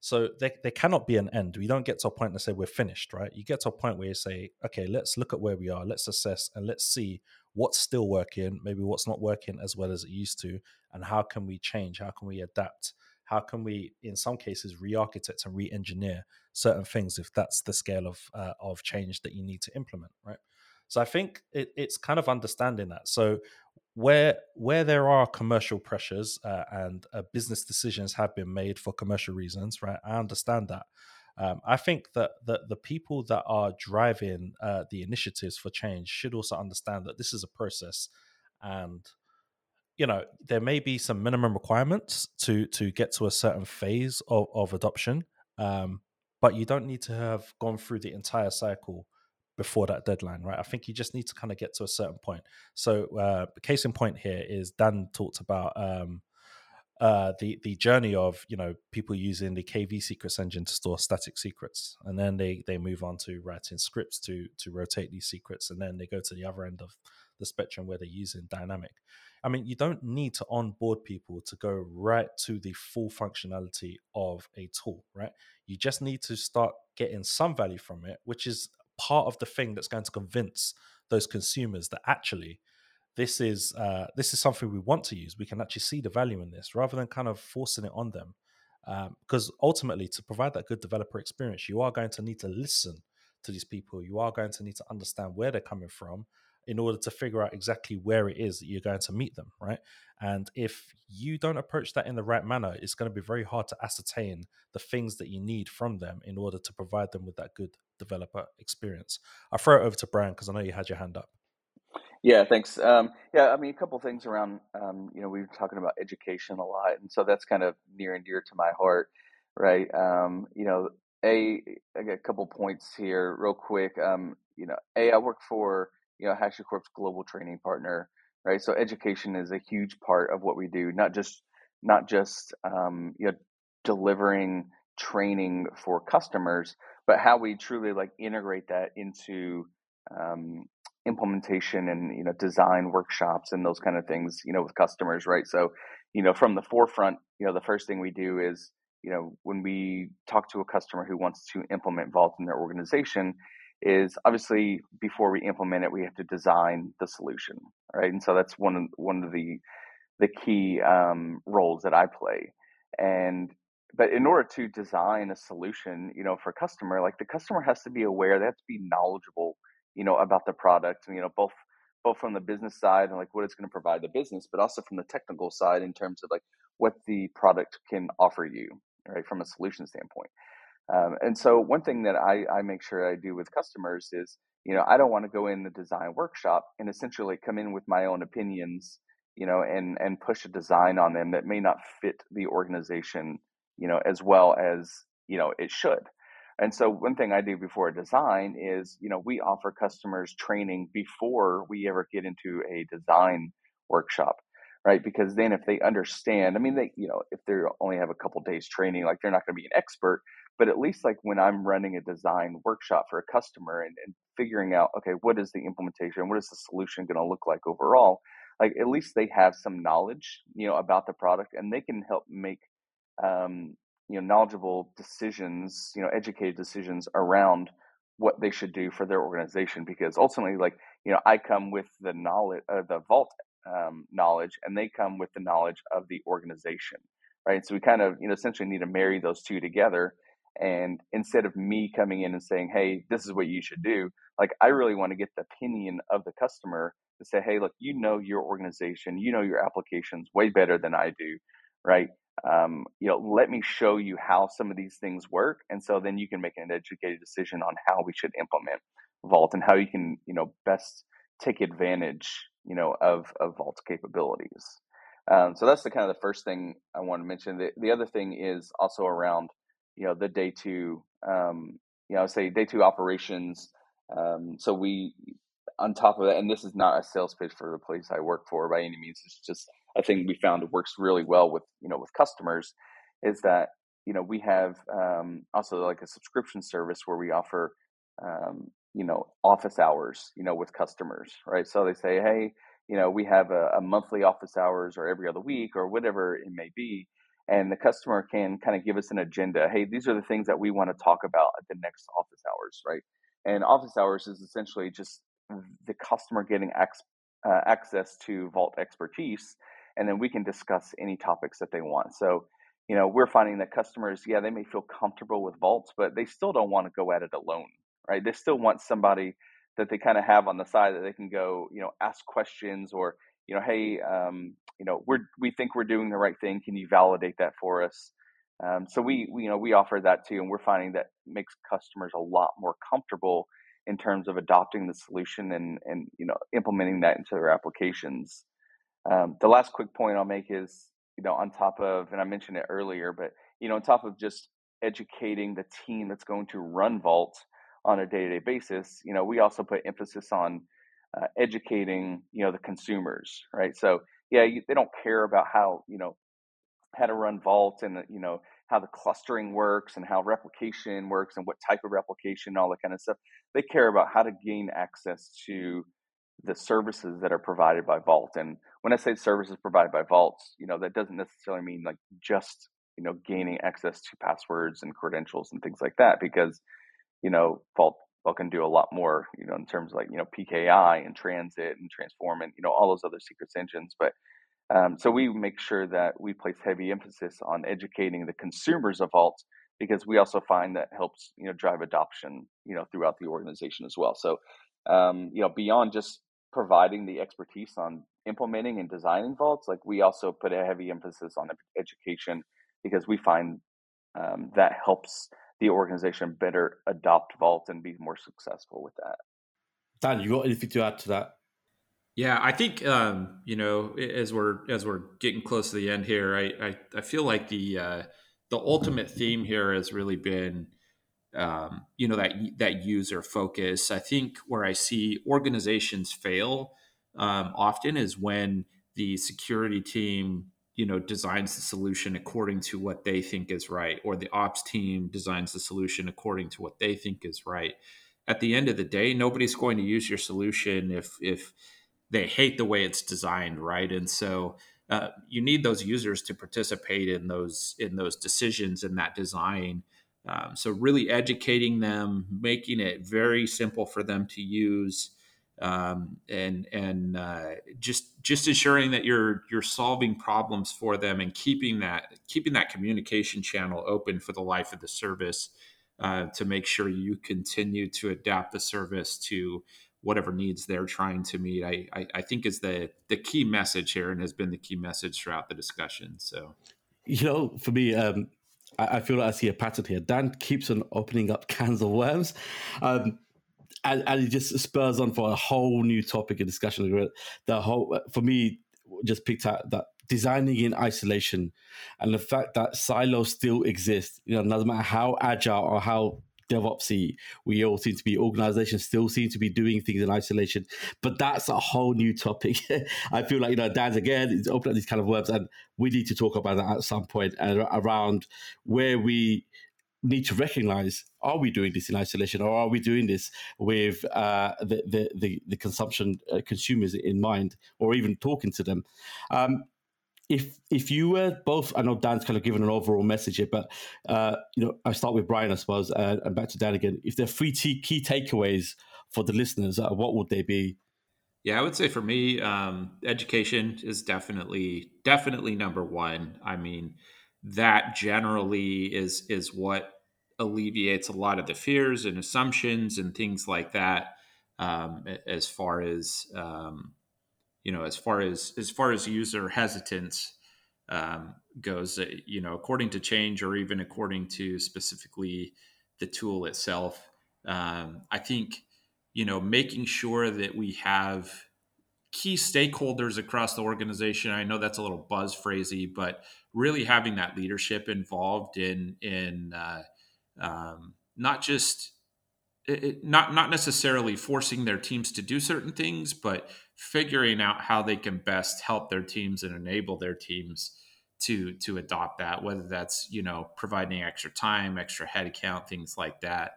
So there, there cannot be an end. We don't get to a point to say we're finished, right? You get to a point where you say, okay, let's look at where we are, let's assess, and let's see what's still working, maybe what's not working as well as it used to, and how can we change? How can we adapt? How can we, in some cases, re-architect and re-engineer certain things if that's the scale of uh, of change that you need to implement, right? So I think it, it's kind of understanding that. So where where there are commercial pressures uh, and uh, business decisions have been made for commercial reasons, right? I understand that. Um, I think that the, the people that are driving uh, the initiatives for change should also understand that this is a process, and you know there may be some minimum requirements to to get to a certain phase of, of adoption, um, but you don't need to have gone through the entire cycle before that deadline, right? I think you just need to kind of get to a certain point. So, uh, case in point here is Dan talked about um, uh, the the journey of you know people using the KV secrets engine to store static secrets, and then they they move on to writing scripts to to rotate these secrets, and then they go to the other end of the spectrum where they're using dynamic. I mean, you don't need to onboard people to go right to the full functionality of a tool, right? You just need to start getting some value from it, which is part of the thing that's going to convince those consumers that actually this is uh, this is something we want to use. We can actually see the value in this rather than kind of forcing it on them. Um, because ultimately, to provide that good developer experience, you are going to need to listen to these people. You are going to need to understand where they're coming from in order to figure out exactly where it is that you're going to meet them, right? And if you don't approach that in the right manner, it's going to be very hard to ascertain the things that you need from them in order to provide them with that good developer experience. I'll throw it over to Brian because I know you had your hand up. Yeah, thanks. Um, yeah, I mean, a couple things around, um, you know, we were talking about education a lot, and so that's kind of near and dear to my heart, right? Um, you know, a, I got a couple points here, real quick. Um, you know, a, I work for, you know, HashiCorp's global training partner, right? So education is a huge part of what we do, not just, not just, um, you know, delivering training for customers, but how we truly like integrate that into um, implementation and you know design workshops and those kind of things you know with customers right? So you know from the forefront you know the first thing we do is you know when we talk to a customer who wants to implement vault in their organization is obviously before we implement it we have to design the solution right? And so that's one of one of the the key um, roles that i play. And but in order to design a solution you know for a customer like the customer has to be aware they have to be knowledgeable you know about the product you know both both from the business side and like what it's going to provide the business but also from the technical side in terms of like what the product can offer you right from a solution standpoint. Um, and so one thing that I, I make sure i do with customers is you know i don't want to go in the design workshop and essentially come in with my own opinions you know and and push a design on them that may not fit the organization you know, as well as, you know, it should. And so one thing I do before a design is, you know, we offer customers training before we ever get into a design workshop, right? Because then if they understand, I mean, they, you know, if they only have a couple days training, like they're not going to be an expert, but at least like when I'm running a design workshop for a customer and, and figuring out, okay, what is the implementation? What is the solution going to look like overall? Like at least they have some knowledge, you know, about the product and they can help make um, you know knowledgeable decisions you know educated decisions around what they should do for their organization because ultimately like you know i come with the knowledge uh, the vault um, knowledge and they come with the knowledge of the organization right? So we kind of you know essentially need to marry those two together and instead of me coming in and saying hey this is what you should do like i really want to get the opinion of the customer to say hey look you know your organization you know your applications way better than i do right um, you know, let me show you how some of these things work. And so then you can make an educated decision on how we should implement Vault and how you can, you know, best take advantage, you know, of, of Vault's capabilities. Um, so that's the kind of the first thing I want to mention. The, the other thing is also around, you know, the day two, um, you know, say day two operations. Um, so we, on top of that, and this is not a sales pitch for the place I work for by any means. It's just a thing we found it works really well with you know with customers is that you know, we have um, also like a subscription service where we offer, um, you know, office hours, you know, with customers, right? So they say, hey, you know, we have a, a monthly office hours or every other week or whatever it may be. And the customer can kind of give us an agenda. Hey, these are the things that we want to talk about at the next office hours, right? And office hours is essentially just the customer getting uh, access to Vault expertise, and then we can discuss any topics that they want. So, you know, we're finding that customers, yeah, they may feel comfortable with vaults, but they still don't want to go at it alone, right? They still want somebody that they kind of have on the side that they can go, you know, ask questions or, you know, hey, um, you know, we're we think we're doing the right thing. Can you validate that for us? Um, so we, we, you know, we offer that too, and we're finding that makes customers a lot more comfortable in terms of adopting the solution and and you know implementing that into their applications. Um, the last quick point I'll make is, you know, on top of, and I mentioned it earlier, but you know, on top of just educating the team that's going to run Vault on a day-to-day basis you know we also put emphasis on uh, educating you know the consumers right? So yeah you, they don't care about how you know how to run vault and you know how the clustering works and how replication works and what type of replication and all that kind of stuff. They care about how to gain access to the services that are provided by vault and when i say services provided by vault you know that doesn't necessarily mean like just you know gaining access to passwords and credentials and things like that because you know, Vault Vault can do a lot more, you know, in terms of like, you know, PKI and transit and transform and, you know, all those other secrets engines. But um, so we make sure that we place heavy emphasis on educating the consumers of Vault because we also find that helps, you know, drive adoption, you know, throughout the organization as well. So, um, you know, beyond just providing the expertise on implementing and designing vaults, like we also put a heavy emphasis on education because we find um, that helps the organization better adopt Vault and be more successful with that. Dan, you got anything to add to that? Yeah, I think um, you know as we're as we're getting close to the end here, I I, I feel like the uh, the ultimate theme here has really been um, you know that that user focus. I think where I see organizations fail um, often is when the security team you know designs the solution according to what they think is right or the ops team designs the solution according to what they think is right. At the end of the day nobody's going to use your solution if if they hate the way it's designed right? And so uh, you need those users to participate in those in those decisions in that design um, so really educating them making it very simple for them to use um, and and uh, just just ensuring that you're you're solving problems for them and keeping that keeping that communication channel open for the life of the service uh, to make sure you continue to adapt the service to whatever needs they're trying to meet. I, I, I think is the the key message here and has been the key message throughout the discussion. So, you know, for me. Um, I, I feel like I see a pattern here. Dan keeps on opening up cans of worms. Um, and, and it just spurs on for a whole new topic of discussion. The whole, for me, just picked out that designing in isolation and the fact that silos still exist. You know, no matter how agile or how DevOpsy, we all seem to be organizations still seem to be doing things in isolation. But that's a whole new topic. *laughs* I feel like you know, Dan's again is opening up these kind of words, and we need to talk about that at some point and around where we need to recognize are we doing this in isolation or are we doing this with uh, the, the, the, the, consumption uh, consumers in mind or even talking to them um, if if you were both i know dan's kind of given an overall message here but uh, you know i start with brian i suppose uh, and back to dan again. If there are three t- key takeaways for the listeners uh, what would they be? Yeah i would say for me um, education is definitely definitely number one. I mean that generally is is what alleviates a lot of the fears and assumptions and things like that um, as far as um, you know as far as as far as user hesitance um, goes uh, you know according to change or even according to specifically the tool itself um, i think you know making sure that we have key stakeholders across the organization. I know that's a little buzz phrasey, but really having that leadership involved in in uh, um, not just it, not not necessarily forcing their teams to do certain things, but figuring out how they can best help their teams and enable their teams to to adopt that, whether that's you know providing extra time, extra headcount, things like that.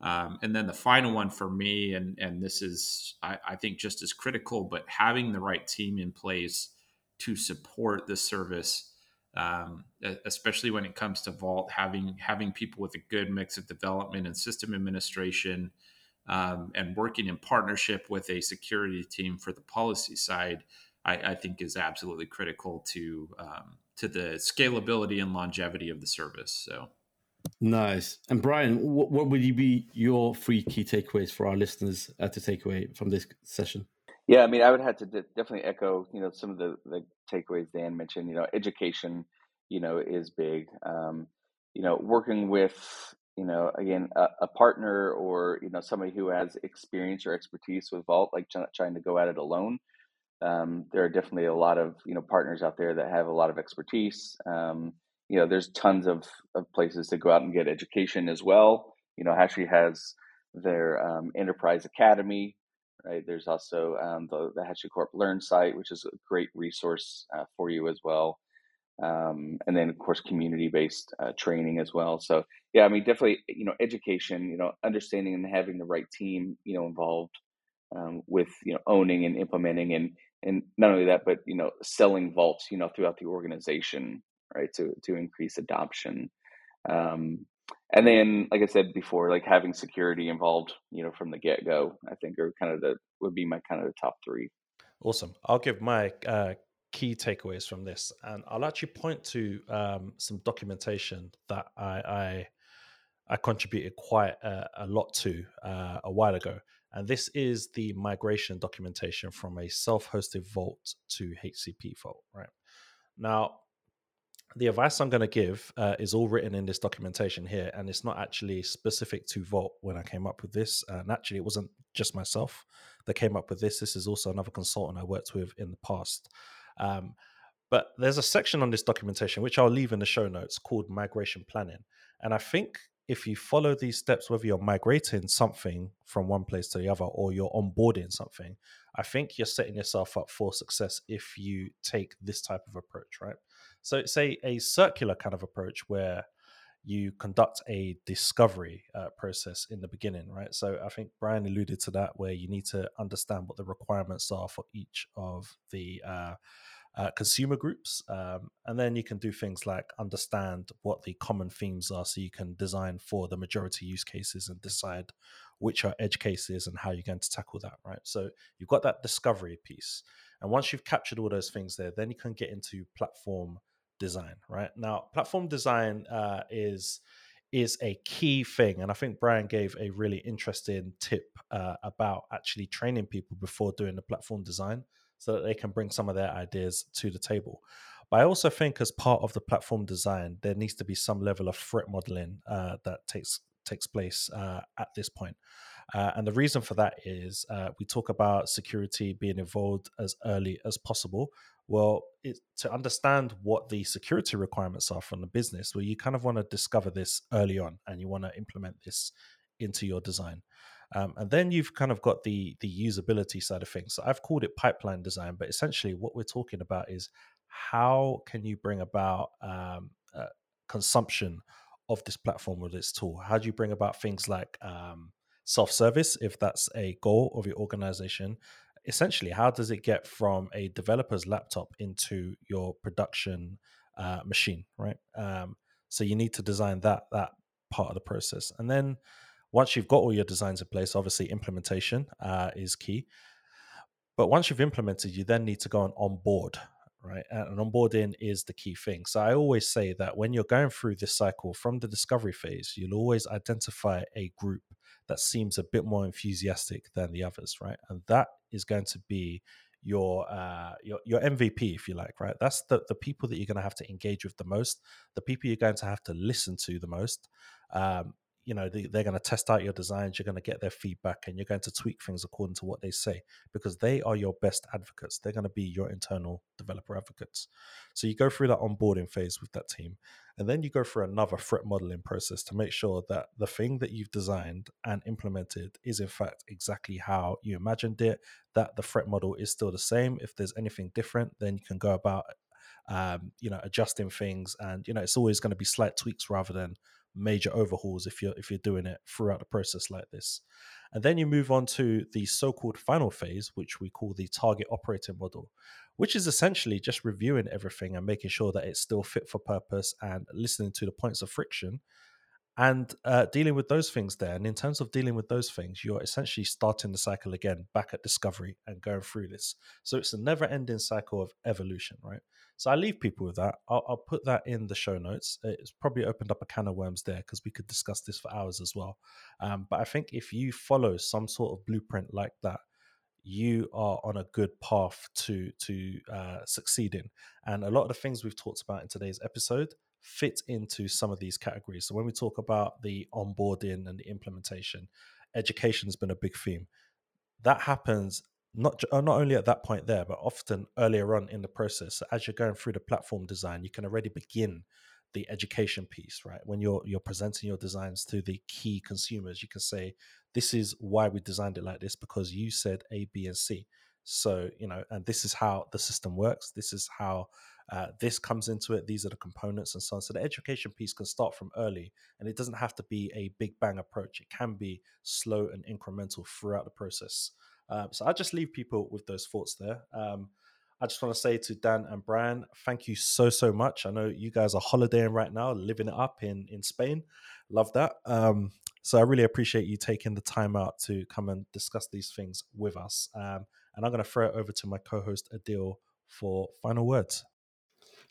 Um, and then the final one for me, and and this is I, I, think just as critical, but having the right team in place to support the service, um, especially when it comes to Vault, having having people with a good mix of development and system administration, um, and working in partnership with a security team for the policy side, I, I think is absolutely critical to um, to the scalability and longevity of the service. So. Nice. And Brian, what, what would you be your three key takeaways for our listeners uh, to take away from this session? Yeah, I mean, I would have to definitely echo, you know, some of the, the takeaways Dan mentioned. You know, education, you know, is big. Um, you know, working with, you know, again, a, a, partner or you know somebody who has experience or expertise with Vault, like trying to go at it alone. Um, there are definitely a lot of you know partners out there that have a lot of expertise. Um, you know, there's tons of, of places to go out and get education as well. You know, HashiCorp has their um, Enterprise Academy, right? There's also um, the, the HashiCorp Learn site, which is a great resource uh, for you as well. Um, and then, of course, community-based uh, training as well. So, yeah, I mean, definitely, you know, education, you know, understanding and having the right team, you know, involved um, with, you know, owning and implementing and and not only that, but you know, selling vaults, you know, throughout the organization, right? To to increase adoption. Um, and then, like I said before, like having security involved, you know, from the get go, I think are kind of the would be my kind of the top three. Awesome. I'll give my uh, key takeaways from this, and I'll actually point to um, some documentation that I I, I contributed quite a, a lot to uh, a while ago, and this is the migration documentation from a self-hosted vault to HCP vault. Right now, the advice I'm going to give uh, is all written in this documentation here, and it's not actually specific to Vault when I came up with this. And actually, it wasn't just myself that came up with this. This is also another consultant I worked with in the past. Um, but there's a section on this documentation, which I'll leave in the show notes, called migration planning. And I think if you follow these steps, whether you're migrating something from one place to the other or you're onboarding something, I think you're setting yourself up for success if you take this type of approach, right? So it's a, a circular kind of approach where you conduct a discovery uh, process in the beginning, right? So I think Brian alluded to that, where you need to understand what the requirements are for each of the uh, uh, consumer groups. Um, and then you can do things like understand what the common themes are so you can design for the majority use cases and decide which are edge cases and how you're going to tackle that, right? So you've got that discovery piece. And once you've captured all those things there, then you can get into platform design, right? Now, platform design uh, is is a key thing, and I think Brian gave a really interesting tip uh, about actually training people before doing the platform design, so that they can bring some of their ideas to the table. But I also think, as part of the platform design, there needs to be some level of threat modeling uh, that takes takes place uh, at this point. Uh, and the reason for that is uh, we talk about security being involved as early as possible. Well, it, to understand what the security requirements are from the business, well, you kind of want to discover this early on and you want to implement this into your design. Um, and then you've kind of got the the usability side of things. So I've called it pipeline design, but essentially what we're talking about is how can you bring about um, uh, consumption of this platform or this tool? How do you bring about things like um, self service, if that's a goal of your organization? essentially how does it get from a developer's laptop into your production uh, machine right? Um, so you need to design that that part of the process. And then once you've got all your designs in place obviously implementation uh, is key. But once you've implemented you then need to go on onboard right? And onboarding is the key thing. So i always say that when you're going through this cycle from the discovery phase you'll always identify a group that seems a bit more enthusiastic than the others, right? And that is going to be your uh, your your MVP, if you like, right? That's the the people that you're going to have to engage with the most, the people you're going to have to listen to the most. Um, you know they, they're going to test out your designs you're going to get their feedback and you're going to tweak things according to what they say because they are your best advocates. They're going to be your internal developer advocates. So you go through that onboarding phase with that team and then you go through another threat modeling process to make sure that the thing that you've designed and implemented is in fact exactly how you imagined it that the threat model is still the same. If there's anything different then you can go about um, you know, adjusting things, and you know, it's always going to be slight tweaks rather than major overhauls if you're if you're doing it throughout the process like this. And then you move on to the so-called final phase, which we call the target operating model, which is essentially just reviewing everything and making sure that it's still fit for purpose and listening to the points of friction and uh, dealing with those things there. And in terms of dealing with those things, you're essentially starting the cycle again back at discovery and going through this. So it's a never ending cycle of evolution, right? So I leave people with that. I'll, I'll put that in the show notes. It's probably opened up a can of worms there because we could discuss this for hours as well. Um, but I think if you follow some sort of blueprint like that, you are on a good path to to uh, succeeding. And a lot of the things we've talked about in today's episode fit into some of these categories. So when we talk about the onboarding and the implementation, education has been a big theme. That happens not uh, not only at that point there, but often earlier on in the process. So as you're going through the platform design, you can already begin the education piece, right? When you're you're presenting your designs to the key consumers, you can say, "This is why we designed it like this because you said A, B, and C." So you know, and this is how the system works. This is how uh, this comes into it. These are the components and so on. So the education piece can start from early, and it doesn't have to be a big bang approach. It can be slow and incremental throughout the process. Um, so I just leave people with those thoughts there. Um, I just want to say to Dan and Brian, thank you so so much. I know you guys are holidaying right now, living it up in in Spain. Love that. Um, so I really appreciate you taking the time out to come and discuss these things with us. Um, and I'm going to throw it over to my co-host Adil for final words.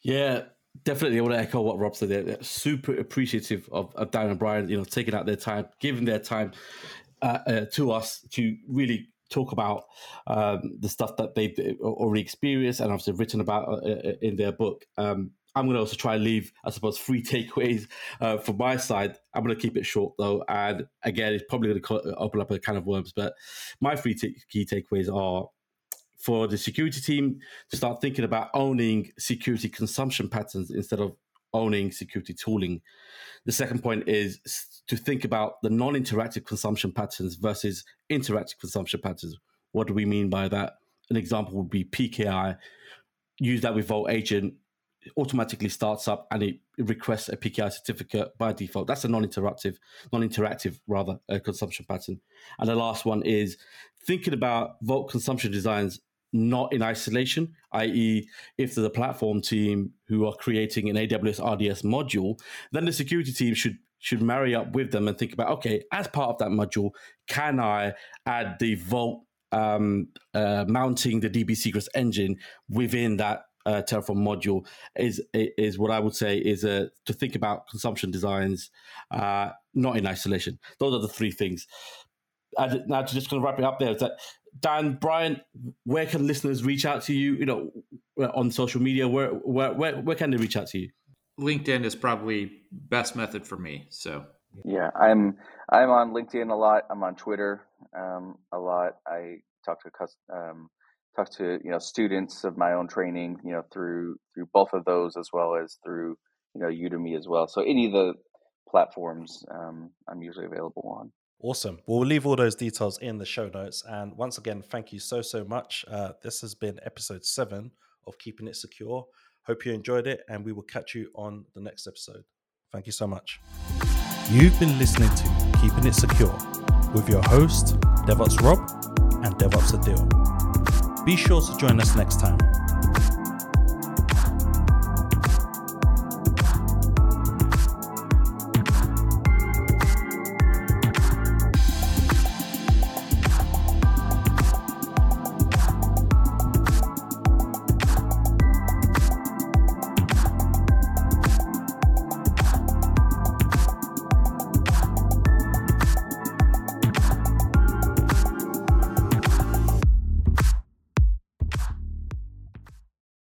Yeah, definitely. I want to echo what Rob said. They're super appreciative of, of Dan and Brian, you know, taking out their time, giving their time uh, uh, to us to really talk about um, the stuff that they've already experienced and obviously written about uh, uh, in their book. Um, I'm going to also try and leave, I suppose, three takeaways uh, from my side. I'm going to keep it short though, and again, it's probably going to open up a can of worms. But my three t- key takeaways are for the security team to start thinking about owning security consumption patterns instead of owning security tooling. The second point is to think about the non interactive consumption patterns versus interactive consumption patterns. What do we mean by that? An example would be PKI. Use that with Vault Agent, automatically starts up and it requests a PKI certificate by default. That's a non-interactive, non-interactive rather uh, consumption pattern. And the last one is thinking about Vault consumption designs not in isolation, i.e., if there's a platform team who are creating an AWS RDS module, then the security team should should marry up with them and think about okay, as part of that module, can I add the Vault um, uh, mounting the DB secrets engine within that uh, Terraform module is is what I would say is uh, to think about consumption designs, uh, not in isolation. Those are the three things. And now, to just kind of wrap it up there, is that Dan, Brian, where can listeners reach out to you? You know, on social media, where where where, where can they reach out to you? LinkedIn is probably best method for me. So yeah, I'm I'm on LinkedIn a lot. I'm on Twitter um, a lot. I talk to um, talk to you know students of my own training. You know through through both of those as well as through you know Udemy as well. So any of the platforms um, I'm usually available on. Awesome. Well, we'll leave all those details in the show notes. And once again, thank you so, so much. Uh, this has been episode seven of Keeping It Secure. Hope you enjoyed it, and we will catch you on the next episode. Thank you so much. You've been listening to Keeping It Secure with your host, DevOps Rob and DevOps Adil. Be sure to join us next time.